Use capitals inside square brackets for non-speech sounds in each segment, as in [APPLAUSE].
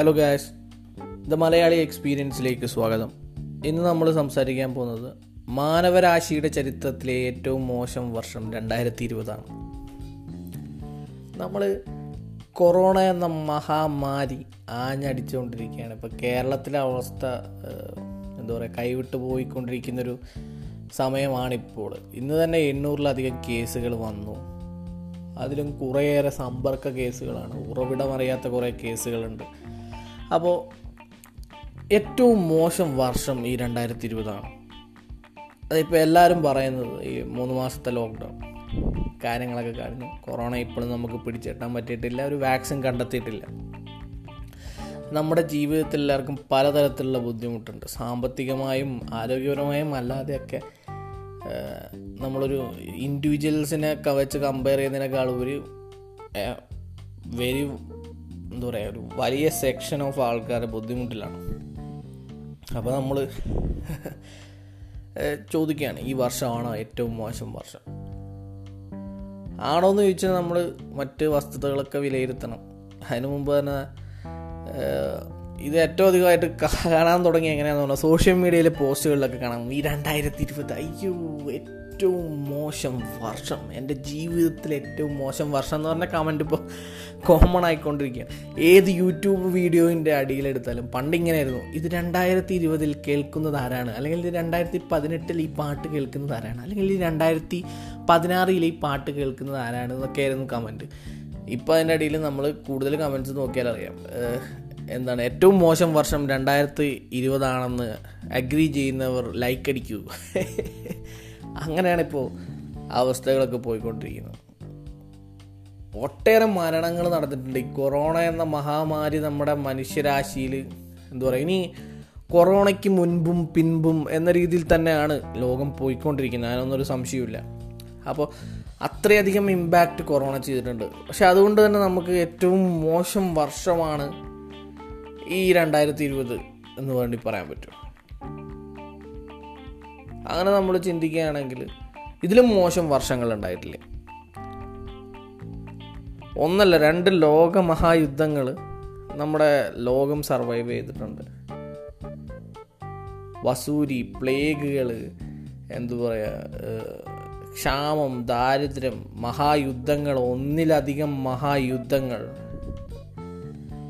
Hello guys the Malayali എക്സ്പീരിയൻസിലേക്ക് സ്വാഗതം. ഇന്ന് നമ്മൾ സംസാരിക്കാൻ പോകുന്നത് മാനവരാശിയുടെ ചരിത്രത്തിലെ ഏറ്റവും മോശം വർഷം രണ്ടായിരത്തി ഇരുപതാണ് നമ്മൾ കൊറോണ എന്ന മഹാമാരി ആഞ്ഞടിച്ചുകൊണ്ടിരിക്കുകയാണ്. ഇപ്പോൾ കേരളത്തിലെ അവസ്ഥ എന്താ പറയുക കൈവിട്ട് പോയിക്കൊണ്ടിരിക്കുന്നൊരു സമയമാണിപ്പോൾ. ഇന്ന് തന്നെ എണ്ണൂറിലധികം കേസുകൾ വന്നു. അതിലും കുറേയേറെ സമ്പർക്ക കേസുകളാണ്. ഉറവിടമറിയാത്ത കുറേ കേസുകളുണ്ട്. അപ്പോൾ ഏറ്റവും മോശം വർഷം ഈ രണ്ടായിരത്തി ഇരുപതാണ് അതിപ്പോൾ എല്ലാവരും പറയുന്നത് ഈ മൂന്ന് മാസത്തെ ലോക്ക്ഡൗൺ കാര്യങ്ങളൊക്കെ കഴിഞ്ഞു. കൊറോണ ഇപ്പോഴും നമുക്ക് പിടിച്ചെട്ടാൻ പറ്റിയിട്ടില്ല ഒരു വാക്സിൻ കണ്ടെത്തിയിട്ടില്ല. നമ്മുടെ ജീവിതത്തിൽ എല്ലാവർക്കും പലതരത്തിലുള്ള ബുദ്ധിമുട്ടുണ്ട്. സാമ്പത്തികമായും ആരോഗ്യപരമായും അല്ലാതെയൊക്കെ നമ്മളൊരു ഇൻഡിവിജ്വൽസിനെ വെച്ച് കമ്പയർ ചെയ്യുന്നതിനേക്കാൾ ഒരു വെരി എന്താ പറയുക ഒരു വലിയ സെക്ഷൻ ഓഫ് ആൾക്കാരെ ബുദ്ധിമുട്ടിലാണ്. അപ്പോൾ നമ്മൾ ചോദിക്കുകയാണ് ഈ വർഷമാണോ ഏറ്റവും മോശം വർഷം? ആണോ എന്ന് ചോദിച്ചാൽ നമ്മൾ മറ്റ് വസ്തുതകളൊക്കെ വിലയിരുത്തണം. അതിനു മുമ്പ് തന്നെ ഇത് ഏറ്റവും അധികമായിട്ട് കാണാൻ തുടങ്ങി എങ്ങനെയാണെന്ന് പറഞ്ഞാൽ സോഷ്യൽ മീഡിയയിലെ പോസ്റ്റുകളിലൊക്കെ കാണാം. ഈ രണ്ടായിരത്തി ഇരുപത് അയ്യോ ഏറ്റവും മോശം വർഷം. എന്റെ ജീവിതത്തിലെ ഏറ്റവും മോശം വർഷം എന്ന് പറഞ്ഞ കമന്റ് ഇപ്പോൾ കോമൺ ആയിക്കൊണ്ടിരിക്കുകയാണ്. ഏത് യൂട്യൂബ് വീഡിയോയിന്റെ അടിയിലെടുത്താലും പണ്ട് ഇങ്ങനെയായിരുന്നു. ഇത് രണ്ടായിരത്തി ഇരുപതിൽ കേൾക്കുന്നത് ആരാണ്? അല്ലെങ്കിൽ ഇത് രണ്ടായിരത്തി പതിനെട്ടിൽ ഈ പാട്ട് കേൾക്കുന്നത് ആരാണ്? അല്ലെങ്കിൽ ഈ രണ്ടായിരത്തി പതിനാറിൽ ഈ പാട്ട് കേൾക്കുന്നത് ആരാണ്? എന്നൊക്കെയായിരുന്നു കമന്റ്. ഇപ്പോൾ അതിന്റെ അടിയിൽ നമ്മൾ കൂടുതൽ കമന്റ്സ് നോക്കിയാൽ അറിയാം. എന്താണ് ഏറ്റവും മോശം വർഷം രണ്ടായിരത്തി ഇരുപതാണെന്ന് അഗ്രി ചെയ്യുന്നവർ ലൈക്ക് അടിക്കൂ. അങ്ങനെയാണിപ്പോൾ അവസ്ഥകളൊക്കെ പോയിക്കൊണ്ടിരിക്കുന്നത്. ഒട്ടേറെ മരണങ്ങൾ നടന്നിട്ടുണ്ട്. ഈ കൊറോണ എന്ന മഹാമാരി നമ്മുടെ മനുഷ്യരാശിയിൽ എന്താ പറയുക ഇനി കൊറോണയ്ക്ക് മുൻപും പിൻപും എന്ന രീതിയിൽ തന്നെയാണ് ലോകം പോയിക്കൊണ്ടിരിക്കുന്നത്. അതിനൊന്നൊരു സംശയമില്ല അപ്പോൾ അത്രയധികം ഇമ്പാക്റ്റ് കൊറോണ ചെയ്തിട്ടുണ്ട്. പക്ഷെ അതുകൊണ്ട് തന്നെ നമുക്ക് ഏറ്റവും മോശം വർഷമാണ് ഈ രണ്ടായിരത്തി ഇരുപത് എന്ന് വേണ്ടി പറയാൻ പറ്റും. അങ്ങനെ നമ്മൾ ചിന്തിക്കുകയാണെങ്കിൽ ഇതിലും മോശം വർഷങ്ങൾ ഉണ്ടായിട്ടില്ലേ? ഒന്നല്ല രണ്ട് ലോകമഹായുദ്ധങ്ങൾ നമ്മുടെ ലോകം സർവൈവ് ചെയ്തിട്ടുണ്ട്. വസൂരി പ്ലേഗുകൾ എന്തു പറയുക ക്ഷാമം ദാരിദ്ര്യം മഹായുദ്ധങ്ങൾ ഒന്നിലധികം മഹായുദ്ധങ്ങൾ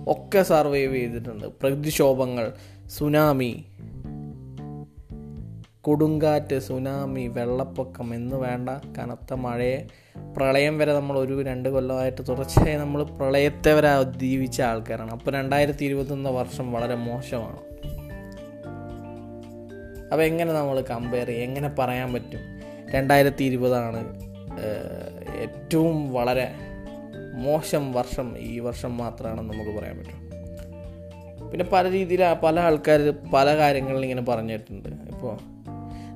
ഒക്കെ സർവൈവ് ചെയ്തിട്ടുണ്ട്. പ്രകൃതിക്ഷോഭങ്ങൾ സുനാമി കൊടുങ്കാറ്റ് സുനാമി വെള്ളപ്പൊക്കം എന്ന് വേണ്ട കനത്ത മഴയെ പ്രളയം വരെ നമ്മൾ ഒരു രണ്ട് കൊല്ലമായിട്ട് തുടർച്ചയായി നമ്മൾ പ്രളയത്തെ വരെ അതിജീവിച്ച ആൾക്കാരാണ്. അപ്പോൾ രണ്ടായിരത്തി ഇരുപത്തൊന്ന് വർഷം വളരെ മോശമാണ്. അപ്പോൾ എങ്ങനെ നമ്മൾ കമ്പയർ ചെയ്യും? എങ്ങനെ പറയാൻ പറ്റും? രണ്ടായിരത്തി ഇരുപതാണ് ഏറ്റവും വളരെ മോശം വർഷം ഈ വർഷം മാത്രമാണെന്ന് നമുക്ക് പറയാൻ പറ്റും. പിന്നെ പല രീതിയിൽ പല ആൾക്കാർ പല കാര്യങ്ങളിൽ ഇങ്ങനെ പറഞ്ഞിട്ടുണ്ട്. ഇപ്പോൾ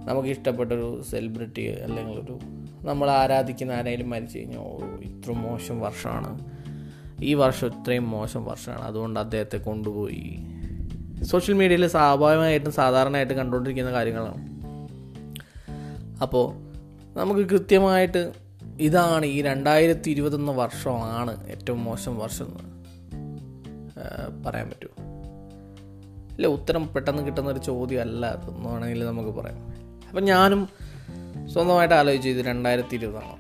നമുക്ക് ഇഷ്ടപ്പെട്ടൊരു സെലിബ്രിറ്റി അല്ലെങ്കിൽ ഒരു നമ്മൾ ആരാധിക്കുന്ന ആരെങ്കിലും മരിച്ചു കഴിഞ്ഞാൽ ഓ ഇത്ര മോശം വർഷമാണ്. ഈ വർഷം ഇത്രയും മോശം വർഷമാണ്. അതുകൊണ്ട് അദ്ദേഹത്തെ കൊണ്ടുപോയി. സോഷ്യൽ മീഡിയയിൽ സ്വാഭാവികമായിട്ടും സാധാരണയായിട്ട് കണ്ടുകൊണ്ടിരിക്കുന്ന കാര്യങ്ങളാണ്. അപ്പോൾ നമുക്ക് കൃത്യമായിട്ട് ഇതാണ് ഈ രണ്ടായിരത്തി ഇരുപത്തൊന്ന് വർഷമാണ് ഏറ്റവും മോശം വർഷം എന്ന് പറയാൻ പറ്റുമോ ഇല്ല ഉത്തരം പെട്ടെന്ന് കിട്ടുന്ന ഒരു ചോദ്യമല്ല അതെന്ന് വേണമെങ്കിൽ നമുക്ക് പറയാം. അപ്പം ഞാനും സ്വന്തമായിട്ട് ആലോചിച്ചു ഇത് രണ്ടായിരത്തി ഇരുപതാണോ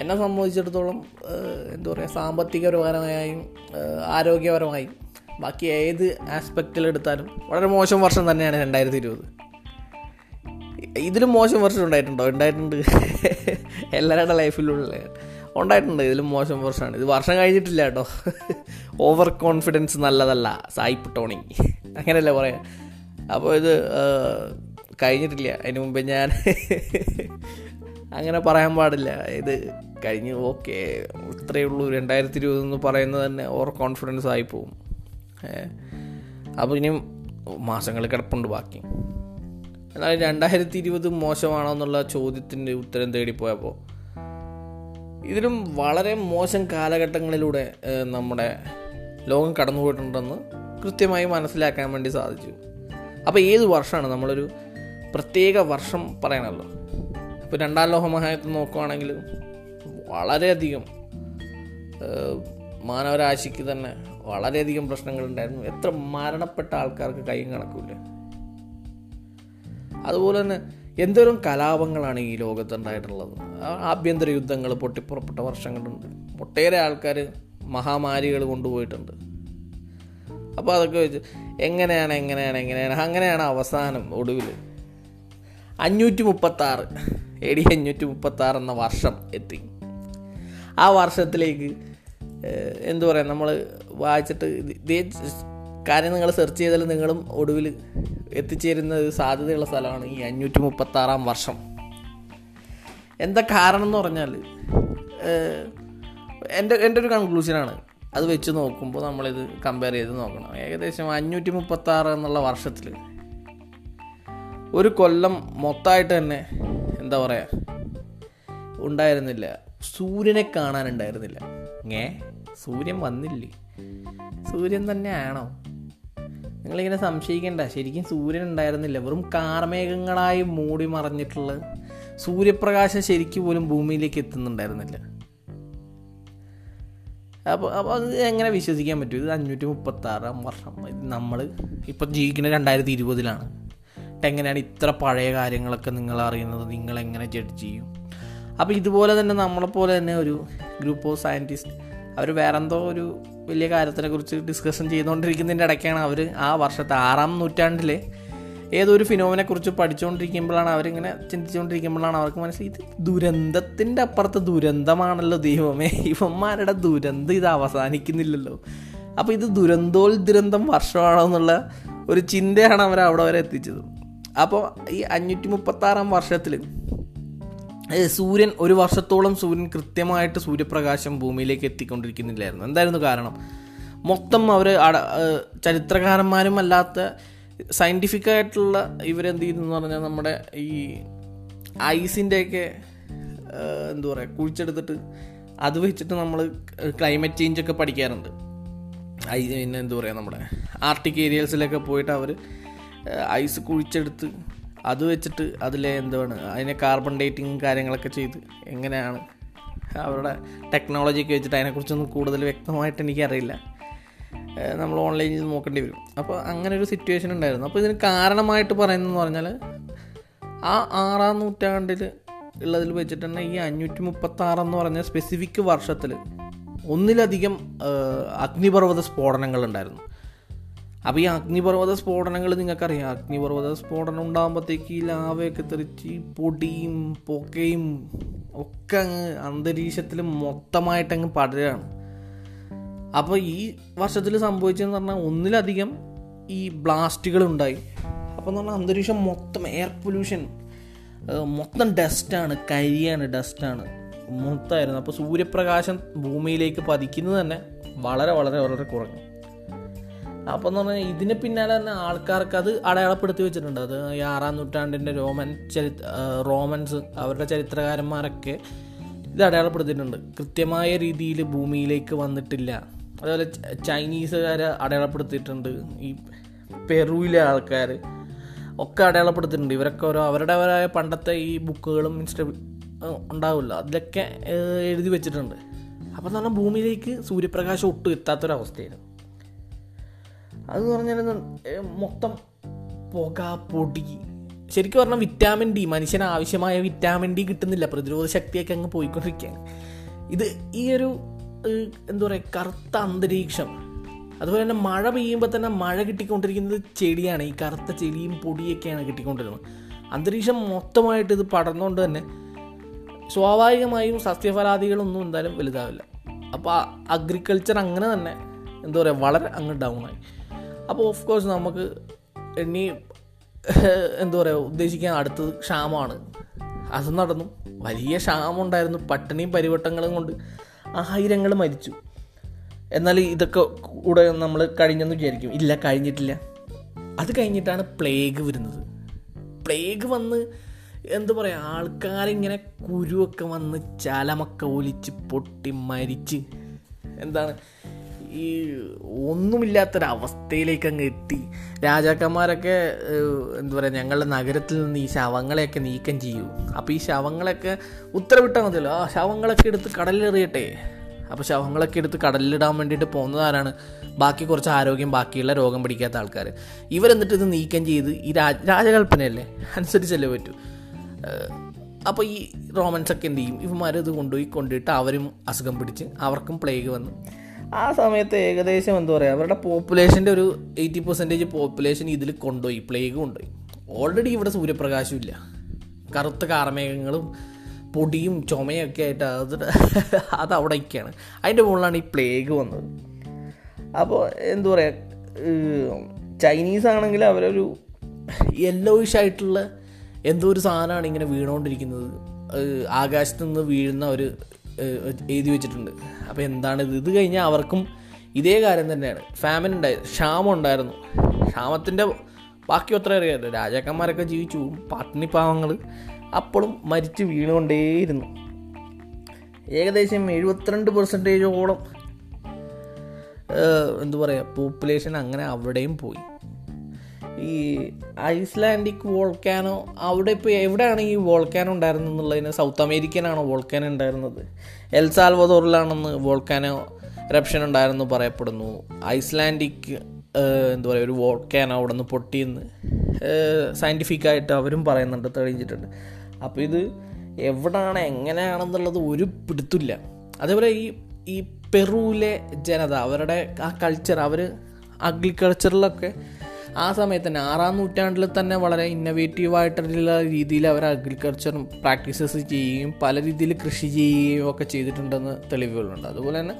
എന്നെ സംബന്ധിച്ചിടത്തോളം എന്താ പറയുക സാമ്പത്തികപരമായും ആരോഗ്യപരമായും ബാക്കി ഏത് ആസ്പെക്റ്റിലെടുത്താലും വളരെ മോശം വർഷം തന്നെയാണ് രണ്ടായിരത്തി ഇരുപത് ഇതിലും മോശം വർഷം ഉണ്ടായിട്ടുണ്ടോ? ഉണ്ടായിട്ടുണ്ട്. എല്ലാവരുടെ ലൈഫിലുള്ള. ഉണ്ടായിട്ടുണ്ട്. ഇതിലും മോശം വർഷമാണ്. ഇത് വർഷം കഴിഞ്ഞിട്ടില്ല കേട്ടോ. ഓവർ കോൺഫിഡൻസ് നല്ലതല്ല. സായിപ്പ് ടോണി അങ്ങനെയല്ലേ പറയാം. അപ്പോൾ ഇത് കഴിഞ്ഞിട്ടില്ല. അതിന് മുമ്പേ ഞാൻ അങ്ങനെ പറയാൻ പാടില്ല. ഇത് കഴിഞ്ഞ് ഓക്കെ. ഇത്രയേ ഉള്ളൂ. രണ്ടായിരത്തി ഇരുപത് എന്ന് പറയുന്നത് തന്നെ ഓവർ കോൺഫിഡൻസ് ആയിപ്പോവും അപ്പോൾ ഇനിയും മാസങ്ങൾ കിടപ്പുണ്ട് ബാക്കി. എന്നാൽ രണ്ടായിരത്തി ഇരുപത് മോശമാണോ എന്നുള്ള ചോദ്യത്തിന്റെ ഉത്തരം തേടിപ്പോയപ്പോൾ ഇതിലും വളരെ മോശം കാലഘട്ടങ്ങളിലൂടെ നമ്മുടെ ലോകം കടന്നുപോയിട്ടുണ്ടെന്ന് കൃത്യമായി മനസ്സിലാക്കാൻ വേണ്ടി സാധിച്ചു. അപ്പോൾ ഏത് വർഷമാണ് നമ്മളൊരു പ്രത്യേക വർഷം പറയണമല്ലോ ഇപ്പോൾ രണ്ടാം ലോക മഹായുദ്ധം നോക്കുവാണെങ്കിൽ വളരെയധികം മാനവരാശിക്ക് തന്നെ വളരെയധികം പ്രശ്നങ്ങളുണ്ടായിരുന്നു എത്ര മരണപ്പെട്ട ആൾക്കാർക്ക് കൈയും കണക്കില്ല അതുപോലെ തന്നെ എന്തോരം കലാപങ്ങളാണ് ഈ ലോകത്തുണ്ടായിട്ടുള്ളത് ആഭ്യന്തര യുദ്ധങ്ങൾ പൊട്ടിപ്പുറപ്പെട്ട വർഷങ്ങളുണ്ട്. ഒട്ടേറെ ആൾക്കാർ മഹാമാരികൾ കൊണ്ടുപോയിട്ടുണ്ട്. അപ്പോൾ അതൊക്കെ വെച്ച് എങ്ങനെയാണ് എങ്ങനെയാണ് എങ്ങനെയാണ് അങ്ങനെയാണ് അവസാനം ഒടുവിൽ അഞ്ഞൂറ്റി മുപ്പത്താറ് എ ഡി അഞ്ഞൂറ്റി മുപ്പത്താറ് എന്ന വർഷം എത്തി. ആ വർഷത്തിലേക്ക് എന്തു പറയാ നമ്മൾ വായിച്ചിട്ട് കാര്യം നിങ്ങൾ സെർച്ച് ചെയ്താൽ നിങ്ങളും ഒടുവിൽ എത്തിച്ചേരുന്ന ഒരു സാധ്യതയുള്ള സ്ഥലമാണ് ഈ അഞ്ഞൂറ്റി മുപ്പത്താറാം വർഷം. എന്താ കാരണം എന്ന് പറഞ്ഞാൽ എന്റെ എന്റെ ഒരു കൺക്ലൂഷനാണ് അത് വെച്ച് നോക്കുമ്പോൾ നമ്മളിത് കമ്പയർ ചെയ്ത് നോക്കണം. ഏകദേശം അഞ്ഞൂറ്റി മുപ്പത്താറ് എന്നുള്ള വർഷത്തിൽ ഒരു കൊല്ലം മൊത്തമായിട്ട് തന്നെ എന്താ പറയുക ഉണ്ടായിരുന്നില്ല. സൂര്യനെ കാണാനുണ്ടായിരുന്നില്ല. ഏ സൂര്യൻ വന്നില്ലേ? സൂര്യൻ തന്നെയാണോ നിങ്ങളിങ്ങനെ സംശയിക്കേണ്ട. ശരിക്കും സൂര്യൻ ഉണ്ടായിരുന്നില്ല. വെറും കാർമേഘങ്ങളായി മൂടി മറഞ്ഞിട്ടുള്ള സൂര്യപ്രകാശം ശരിക്കും പോലും ഭൂമിയിലേക്ക് എത്തുന്നുണ്ടായിരുന്നില്ല. അപ്പോൾ അപ്പോൾ അത് എങ്ങനെ വിശ്വസിക്കാൻ പറ്റും? ഇത് അഞ്ഞൂറ്റി മുപ്പത്താറാം വർഷം നമ്മൾ ഇപ്പം ജീവിക്കുന്ന രണ്ടായിരത്തി ഇരുപതിലാണ്. എങ്ങനെയാണ് ഇത്ര പഴയ കാര്യങ്ങളൊക്കെ നിങ്ങൾ അറിയുന്നത്? നിങ്ങൾ എങ്ങനെ ജഡ്ജ് ചെയ്യും? അപ്പോൾ ഇതുപോലെ തന്നെ നമ്മളെപ്പോലെ തന്നെ ഒരു ഗ്രൂപ്പ് ഓഫ് സയന്റിസ്റ്റ് അവർ വേറെന്തോ ഒരു വലിയ കാര്യത്തിനെ കുറിച്ച് ഡിസ്കഷൻ ചെയ്തുകൊണ്ടിരിക്കുന്നതിന്റെ ഇടയ്ക്കാണ് അവർ ആ വർഷത്തെ ആറാം നൂറ്റാണ്ടിലെ ഏതൊരു ഫിനോമിനെക്കുറിച്ച് പഠിച്ചുകൊണ്ടിരിക്കുമ്പോഴാണ് അവരിങ്ങനെ ചിന്തിച്ചുകൊണ്ടിരിക്കുമ്പോഴാണ് അവർക്ക് മനസ്സിലായി ഇത് ദുരന്തത്തിന്റെ അപ്പുറത്ത് ദുരന്തമാണല്ലോ ദൈവമേ ഇവന്മാരുടെ ദുരന്തം ഇത് അവസാനിക്കുന്നില്ലല്ലോ. അപ്പോൾ ഇത് ദുരന്തോൽ ദുരന്തം വർഷമാണോ എന്നുള്ള ഒരു ചിന്തയാണ് അവർ അവിടെ വരെ എത്തിച്ചത്. അപ്പോൾ ഈ അഞ്ഞൂറ്റി മുപ്പത്താറാം വർഷത്തിൽ സൂര്യൻ ഒരു വർഷത്തോളം സൂര്യൻ കൃത്യമായിട്ട് സൂര്യപ്രകാശം ഭൂമിയിലേക്ക് എത്തിക്കൊണ്ടിരിക്കുന്നില്ലായിരുന്നു. എന്തായിരുന്നു കാരണം? മൊത്തം അവർ ചരിത്രകാരന്മാരും അല്ലാത്ത സയന്റിഫിക് ആയിട്ടുള്ള ഇവരെന്ത് ചെയ്യുന്നു പറഞ്ഞാൽ നമ്മുടെ ഈ ഐസിന്റെയൊക്കെ എന്താ പറയുക കുഴിച്ചെടുത്തിട്ട് അത് വെച്ചിട്ട് നമ്മൾ ക്ലൈമറ്റ് ചേഞ്ച് ഒക്കെ പഠിക്കാറുണ്ട്. ഐ പിന്നെ എന്താ പറയുക നമ്മുടെ ആർട്ടിക് ഏരിയൽസിലൊക്കെ പോയിട്ട് അവർ ഐസ് കുഴിച്ചെടുത്ത് അത് വെച്ചിട്ട് അതിലെ എന്താണ് അതിനെ കാർബൺ ഡേറ്റിങ് കാര്യങ്ങളൊക്കെ ചെയ്ത് എങ്ങനെയാണ് അവരുടെ ടെക്നോളജി ഒക്കെ വെച്ചിട്ട് അതിനെക്കുറിച്ചൊന്നും കൂടുതൽ വ്യക്തമായിട്ട് എനിക്കറിയില്ല. നമ്മൾ ഓൺലൈനിൽ നോക്കേണ്ടി വരും. അപ്പോൾ അങ്ങനെ ഒരു സിറ്റുവേഷൻ ഉണ്ടായിരുന്നു. അപ്പോൾ ഇതിന് കാരണമായിട്ട് പറയുന്നതെന്ന് പറഞ്ഞാൽ ആ ആറാം നൂറ്റാണ്ടിൽ ഉള്ളതിൽ വെച്ചിട്ട് തന്നെ ഈ അഞ്ഞൂറ്റി മുപ്പത്താറെന്ന് പറഞ്ഞ സ്പെസിഫിക് വർഷത്തിൽ ഒന്നിലധികം അഗ്നിപർവത സ്ഫോടനങ്ങൾ ഉണ്ടായിരുന്നു. അപ്പോൾ ഈ അഗ്നിപർവത സ്ഫോടനങ്ങൾ നിങ്ങൾക്കറിയാം. അഗ്നിപർവത സ്ഫോടനം ഉണ്ടാകുമ്പോഴത്തേക്ക് ഈ ലാവയൊക്കെ തെറിച്ച് പൊടിയും പുകയും ഒക്കെ അങ്ങ് അന്തരീക്ഷത്തിൽ മൊത്തമായിട്ടങ്ങ് പടരാണ് അപ്പോൾ ഈ വർഷത്തിൽ സംഭവിച്ചതെന്ന് പറഞ്ഞാൽ ഒന്നിലധികം ഈ ബ്ലാസ്റ്റുകൾ ഉണ്ടായി അപ്പോൾ എന്ന് പറഞ്ഞാൽ അന്തരീക്ഷം മൊത്തം എയർ പൊല്യൂഷൻ മൊത്തം ഡസ്റ്റാണ് കരിയാണ് ഡസ്റ്റാണ് മൊത്തമായിരുന്നു. അപ്പോൾ സൂര്യപ്രകാശം ഭൂമിയിലേക്ക് പതിക്കുന്നത് തന്നെ വളരെ വളരെ വളരെ കുറഞ്ഞു. അപ്പോൾ എന്ന് പറഞ്ഞാൽ ഇതിന് പിന്നാലെ തന്നെ ആൾക്കാർക്ക് അത് അടയാളപ്പെടുത്തി വെച്ചിട്ടുണ്ട്. അത് ഈ ആറാം നൂറ്റാണ്ടിന്റെ റോമൻ ചരി റോമൻസ് അവരുടെ ചരിത്രകാരന്മാരൊക്കെ ഇത് അടയാളപ്പെടുത്തിയിട്ടുണ്ട്. കൃത്യമായ രീതിയിൽ ഭൂമിയിലേക്ക് വന്നിട്ടില്ല. അതുപോലെ ചൈനീസുകാർ അടയാളപ്പെടുത്തിയിട്ടുണ്ട്. ഈ പെറുവിലെ ആൾക്കാർ ഒക്കെ അടയാളപ്പെടുത്തിയിട്ടുണ്ട്. ഇവരൊക്കെ ഓരോ അവരുടേവരായ പണ്ടത്തെ ഈ ബുക്കുകളും ഇൻസ്റ്റ ഉണ്ടാവില്ല. അതിലൊക്കെ എഴുതി വെച്ചിട്ടുണ്ട്. അപ്പോൾ എന്ന് പറഞ്ഞാൽ ഭൂമിയിലേക്ക് സൂര്യപ്രകാശം ഒട്ടും എത്താത്തൊരവസ്ഥയായിരുന്നു. അതെന്ന് പറഞ്ഞാൽ മൊത്തം പുക പൊടി. ശരിക്കും പറഞ്ഞാൽ വിറ്റാമിൻ ഡി മനുഷ്യന് ആവശ്യമായ വിറ്റാമിൻ ഡി കിട്ടുന്നില്ല. പ്രതിരോധ ശക്തിയൊക്കെ അങ്ങ് പോയിക്കൊണ്ടിരിക്കുകയാണ്. ഇത് ഈ ഒരു എന്താ പറയുക കറുത്ത അന്തരീക്ഷം. അതുപോലെ തന്നെ മഴ പെയ്യുമ്പോൾ തന്നെ മഴ കിട്ടിക്കൊണ്ടിരിക്കുന്നത് ചെടിയാണ് ഈ കറുത്ത ചെടിയും പൊടിയൊക്കെയാണ് കിട്ടിക്കൊണ്ടിരുന്നത്. അന്തരീക്ഷം മൊത്തമായിട്ട് ഇത് പടർന്നുകൊണ്ട് തന്നെ സ്വാഭാവികമായും സസ്യഫലാദികളൊന്നും എന്തായാലും വലുതാവില്ല. അപ്പോൾ അഗ്രികൾച്ചർ അങ്ങനെ തന്നെ എന്താ പറയുക വളരെ അങ്ങ് ഡൗൺ ആയി. അപ്പോൾ ഓഫ് കോഴ്സ് നമുക്ക് ഇനി എന്താ പറയുക ഉദ്ദേശിക്കാൻ അടുത്തത് ക്ഷാമമാണ്. അത് നടന്നു. വലിയ ക്ഷാമമുണ്ടായിരുന്നു. പട്ടിണിയും പരിവട്ടങ്ങളും കൊണ്ട് ആയിരങ്ങൾ മരിച്ചു. എന്നാൽ ഇതൊക്കെ കൂടെ നമ്മൾ കഴിഞ്ഞെന്ന് വിചാരിക്കും. ഇല്ല കഴിഞ്ഞിട്ടില്ല. അത് കഴിഞ്ഞിട്ടാണ് പ്ലേഗ് വരുന്നത്. പ്ലേഗ് വന്ന് എന്താ പറയുക ആൾക്കാരിങ്ങനെ കുരുവൊക്കെ വന്ന് ചലമൊക്കെ ഒലിച്ച് പൊട്ടി മരിച്ച് എന്താണ് ഈ ഒന്നുമില്ലാത്തൊരവസ്ഥയിലേക്ക് അങ്ങ് എത്തി. രാജാക്കന്മാരൊക്കെ എന്താ പറയുക ഞങ്ങളുടെ നഗരത്തിൽ നിന്ന് ഈ ശവങ്ങളെയൊക്കെ നീക്കം ചെയ്യൂ. അപ്പോൾ ഈ ശവങ്ങളൊക്കെ ഉത്തരവിട്ടാൽ മതിയല്ലോ. ആ ശവങ്ങളൊക്കെ എടുത്ത് കടലിലെറിയട്ടെ. അപ്പോൾ ശവങ്ങളൊക്കെ എടുത്ത് കടലിലിടാൻ വേണ്ടിയിട്ട് പോകുന്നതാരാണ്? ബാക്കി കുറച്ച് ആരോഗ്യം ബാക്കിയുള്ള രോഗം പിടിക്കാത്ത ആൾക്കാർ ഇവരെന്നിട്ട് ഇത് നീക്കം ചെയ്ത് ഈ രാജ രാജകൽപ്പനയല്ലേ? അനുസരിച്ചല്ലേ പറ്റൂ. അപ്പോൾ ഈ റോമൻസൊക്കെ എന്ത് ചെയ്യും? ഇവന്മാർ ഇത് കൊണ്ടുപോയി കൊണ്ടിട്ട് അവരും അസുഖം പിടിച്ച് അവർക്കും പ്ലേഗ് വന്നു. ആ സമയത്ത് ഏകദേശം എന്താ പറയുക അവരുടെ പോപ്പുലേഷന്റെ ഒരു എയ്റ്റി പെർസെന്റേജ് പോപ്പുലേഷൻ ഇതിൽ കൊണ്ടുപോയി പ്ലേഗ് കൊണ്ടുപോയി. ഓൾറെഡി ഇവിടെ സൂര്യപ്രകാശം ഇല്ല. കറുത്ത കാർമേഘങ്ങളും പൊടിയും ചുമയൊക്കെ ആയിട്ട് അത് [LAUGHS] അത് അവിടെയൊക്കെയാണ്. അതിന്റെ മുകളിലാണ് ഈ പ്ലേഗ് വന്നത്. അപ്പോൾ എന്താ പറയുക ചൈനീസ് ആണെങ്കിൽ അവരൊരു യെല്ലോയിഷ് ആയിട്ടുള്ള എന്തോ ഒരു സാധനമാണ് ഇങ്ങനെ വീണുകൊണ്ടിരിക്കുന്നത് ആകാശത്തുനിന്ന് വീഴുന്ന ഒരു എഴുതി വെച്ചിട്ടുണ്ട്. അപ്പോൾ എന്താണ് ഇത്? കഴിഞ്ഞാൽ അവർക്കും ഇതേ കാര്യം തന്നെയാണ്. ഫാമിൻ ഉണ്ടായി ക്ഷാമം ഉണ്ടായിരുന്നു. ക്ഷാമത്തിന്റെ ബാക്കി ഒത്ര അറിയാമല്ലോ രാജാക്കന്മാരൊക്കെ ജീവിച്ചു പട്ടിണി പാവങ്ങൾ അപ്പോഴും മരിച്ച് വീണുകൊണ്ടേയിരുന്നു. ഏകദേശം എഴുപത്തിരണ്ട് പെർസെന്റേജോളം എന്തു പറയുക പോപ്പുലേഷൻ അങ്ങനെ അവിടെയും പോയി. ഈ ഐസ്ലാൻഡിക് വോൾക്കാനോ അവിടെ ഇപ്പോൾ എവിടെയാണ് ഈ വോൾക്കാനോ ഉണ്ടായിരുന്നത് എന്നുള്ളതിന് സൗത്ത് അമേരിക്കനാണോ വോൾക്കാനോ ഉണ്ടായിരുന്നത്? എൽ സാൽവദോറിലാണെന്ന് വോൾക്കാനോ റപ്ഷൻ ഉണ്ടായിരുന്നു പറയപ്പെടുന്നു. ഐസ്ലാൻഡിക് എന്താ പറയുക ഒരു വോൾക്കാനോ അവിടെ നിന്ന് പൊട്ടിയെന്ന് സയന്റിഫിക്കായിട്ട് അവരും പറയുന്നുണ്ട് തെളിയിച്ചിട്ടുണ്ട്. അപ്പോൾ ഇത് എവിടാണ് എങ്ങനെയാണെന്നുള്ളത് ഒരു പിടുത്തില്ല. അതേപോലെ ഈ ഈ പെറുവിലെ ജനത അവരുടെ ആ കൾച്ചർ അവർ അഗ്രികൾച്ചറിലൊക്കെ ആ സമയത്ത് തന്നെ ആറാം നൂറ്റാണ്ടിൽ തന്നെ വളരെ ഇന്നവേറ്റീവായിട്ടുള്ള രീതിയിൽ അവർ അഗ്രികൾച്ചർ പ്രാക്ടീസസ് ചെയ്യുകയും പല രീതിയിൽ കൃഷി ചെയ്യുകയും ഒക്കെ ചെയ്തിട്ടുണ്ടെന്ന് തെളിവുകളുണ്ട്. അതുപോലെ തന്നെ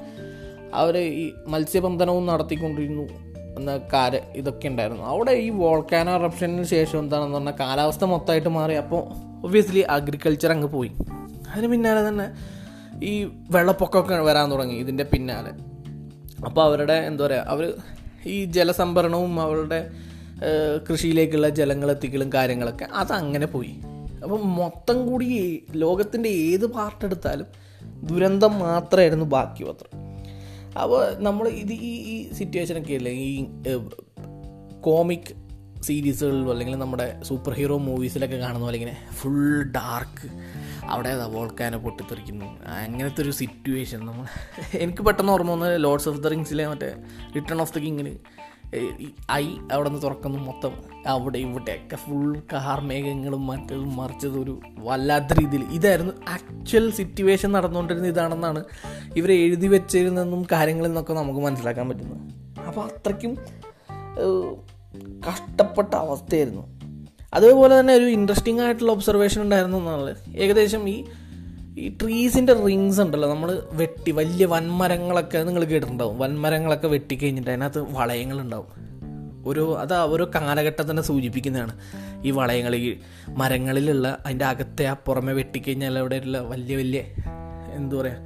അവർ ഈ മത്സ്യബന്ധനവും നടത്തിക്കൊണ്ടിരുന്നു എന്ന കാര് ഇതൊക്കെ ഉണ്ടായിരുന്നു. അവിടെ ഈ വോൾക്കാനോ റപ്ഷനു ശേഷം എന്താണെന്ന് പറഞ്ഞാൽ കാലാവസ്ഥ മൊത്തമായിട്ട് മാറി. അപ്പോൾ ഒബ്വിയസ്ലി അഗ്രികൾച്ചർ അങ്ങ് പോയി. അതിന് പിന്നാലെ തന്നെ ഈ വെള്ളപ്പൊക്കമൊക്കെ വരാൻ തുടങ്ങി ഇതിന്റെ പിന്നാലെ. അപ്പോൾ അവരുടെ എന്താ പറയുക അവർ ഈ ജലസംഭരണവും അവരുടെ കൃഷിയിലേക്കുള്ള ജലങ്ങൾ എത്തിക്കലും കാര്യങ്ങളൊക്കെ അതങ്ങനെ പോയി. അപ്പം മൊത്തം കൂടി ലോകത്തിന്റെ ഏത് പാർട്ട് എടുത്താലും ദുരന്തം മാത്രമായിരുന്നു ബാക്കി പത്രം അപ്പോൾ നമ്മൾ ഇത് ഈ ഈ സിറ്റുവേഷനൊക്കെ അല്ലേ ഈ കോമിക് സീരീസുകളിലും അല്ലെങ്കിൽ നമ്മുടെ സൂപ്പർ ഹീറോ മൂവീസിലൊക്കെ കാണുന്ന പോലെ ഇങ്ങനെ ഫുൾ ഡാർക്ക് അവിടെ വോൾക്കാനോ പൊട്ടിത്തെറിക്കുന്നു. അങ്ങനത്തെ ഒരു സിറ്റുവേഷൻ നമ്മൾ എനിക്ക് പെട്ടെന്ന് ഓർമ്മ വന്നത് ലോർഡ്സ് ഓഫ് ദ റിങ്സിലെ മറ്റേ റിട്ടേൺ ഓഫ് ദ കിങ്ങിന് ഐ അവിടെ നിന്ന് തുറക്കുന്നു മൊത്തം. അവിടെ ഇവിടെയൊക്കെ ഫുൾ കാർമേഘങ്ങളും മറ്റതും മറിച്ചതും ഒരു വല്ലാത്ത രീതിയിൽ. ഇതായിരുന്നു ആക്ച്വൽ സിറ്റുവേഷൻ നടന്നുകൊണ്ടിരുന്ന ഇതാണെന്നാണ് ഇവർ എഴുതി വെച്ചിരുന്നെന്നും നിന്നും കാര്യങ്ങളിൽ നിന്നൊക്കെ നമുക്ക് മനസ്സിലാക്കാൻ പറ്റുന്നത്. അപ്പോൾ അത്രയ്ക്കും കഷ്ടപ്പെട്ട അവസ്ഥയായിരുന്നു. അതേപോലെ തന്നെ ഒരു ഇൻട്രസ്റ്റിംഗ് ആയിട്ടുള്ള ഒബ്സർവേഷൻ ഉണ്ടായിരുന്നു എന്നുള്ളത് ഏകദേശം ഈ ഈ ട്രീസിന്റെ റിങ്സ് ഉണ്ടല്ലോ നമ്മൾ വെട്ടി വലിയ വൻമരങ്ങളൊക്കെ നിങ്ങൾ കേട്ടിട്ടുണ്ടാവും. വൻമരങ്ങളൊക്കെ വെട്ടിക്കഴിഞ്ഞിട്ട് അതിനകത്ത് വളയങ്ങളുണ്ടാവും. ഒരു അത് ഓരോ കാലഘട്ടത്തിനെ സൂചിപ്പിക്കുന്നതാണ്. ഈ വളയങ്ങൾ ഈ മരങ്ങളിലുള്ള അതിന്റെ അകത്തെ ആ പുറമെ വെട്ടിക്കഴിഞ്ഞാൽ അവിടെയുള്ള വലിയ വലിയ എന്താ പറയുക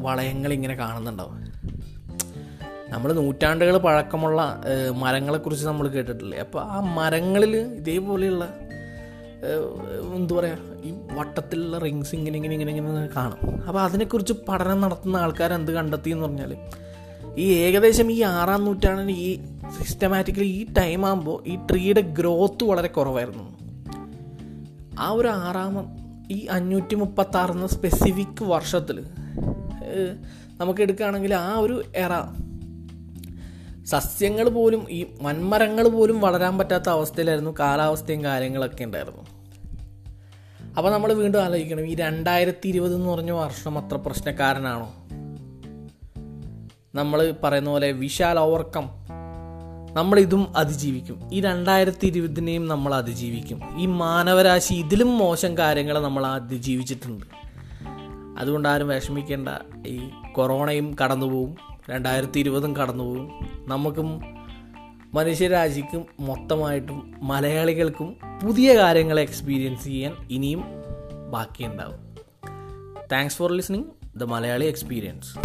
വളയങ്ങൾ ഇങ്ങനെ കാണുന്നുണ്ടാവും. നമ്മൾ നൂറ്റാണ്ടുകൾ പഴക്കമുള്ള മരങ്ങളെക്കുറിച്ച് നമ്മൾ കേട്ടിട്ടില്ലേ? അപ്പോൾ ആ മരങ്ങളിൽ ഇതേപോലെയുള്ള എന്താ പറയുക ഈ വട്ടത്തിലുള്ള റിങ്സ് ഇങ്ങനെ ഇങ്ങനെ ഇങ്ങനെ ഇങ്ങനെ കാണും. അപ്പോൾ അതിനെക്കുറിച്ച് പഠനം നടത്തുന്ന ആൾക്കാർ എന്ത് കണ്ടെത്തി എന്ന് പറഞ്ഞാൽ ഈ ഏകദേശം ഈ ആറാം നൂറ്റാണ്ടിന് ഈ സിസ്റ്റമാറ്റിക്കലി ഈ ടൈം ആകുമ്പോൾ ഈ ട്രീയുടെ ഗ്രോത്ത് വളരെ കുറവായിരുന്നു. ആ ഒരു ആറാം ഈ അഞ്ഞൂറ്റി മുപ്പത്താറെന്ന സ്പെസിഫിക് വർഷത്തിൽ നമുക്ക് എടുക്കുകയാണെങ്കിൽ ആ ഒരു എറ സസ്യങ്ങൾ പോലും ഈ വൻമരങ്ങൾ പോലും വളരാൻ പറ്റാത്ത അവസ്ഥയിലായിരുന്നു കാലാവസ്ഥയും കാര്യങ്ങളൊക്കെ ഉണ്ടായിരുന്നു. അപ്പോൾ നമ്മൾ വീണ്ടും ആലോചിക്കണം ഈ രണ്ടായിരത്തി ഇരുപത് എന്ന് പറഞ്ഞ വർഷം അത്ര പ്രശ്നക്കാരനാണോ? നമ്മൾ പറയുന്ന പോലെ വിശാൽ ഓവർകം. നമ്മൾ ഇതും അതിജീവിക്കും. ഈ രണ്ടായിരത്തി ഇരുപതിനെയും നമ്മൾ അതിജീവിക്കും. ഈ മാനവരാശി ഇതിലും മോശം കാര്യങ്ങൾ നമ്മൾ അതിജീവിച്ചിട്ടുണ്ട്. അതുകൊണ്ട് ആരും വിഷമിക്കേണ്ട. ഈ കൊറോണയും കടന്നുപോകും. രണ്ടായിരത്തി ഇരുപതും കടന്നുപോകും. നമുക്കും മനുഷ്യരാശിക്കും മൊത്തമായിട്ടും മലയാളികൾക്കും പുതിയ കാര്യങ്ങൾ എക്സ്പീരിയൻസ് ചെയ്യാൻ ഇനിയും ബാക്കിയുണ്ടാവും. Thanks for listening the Malayali experience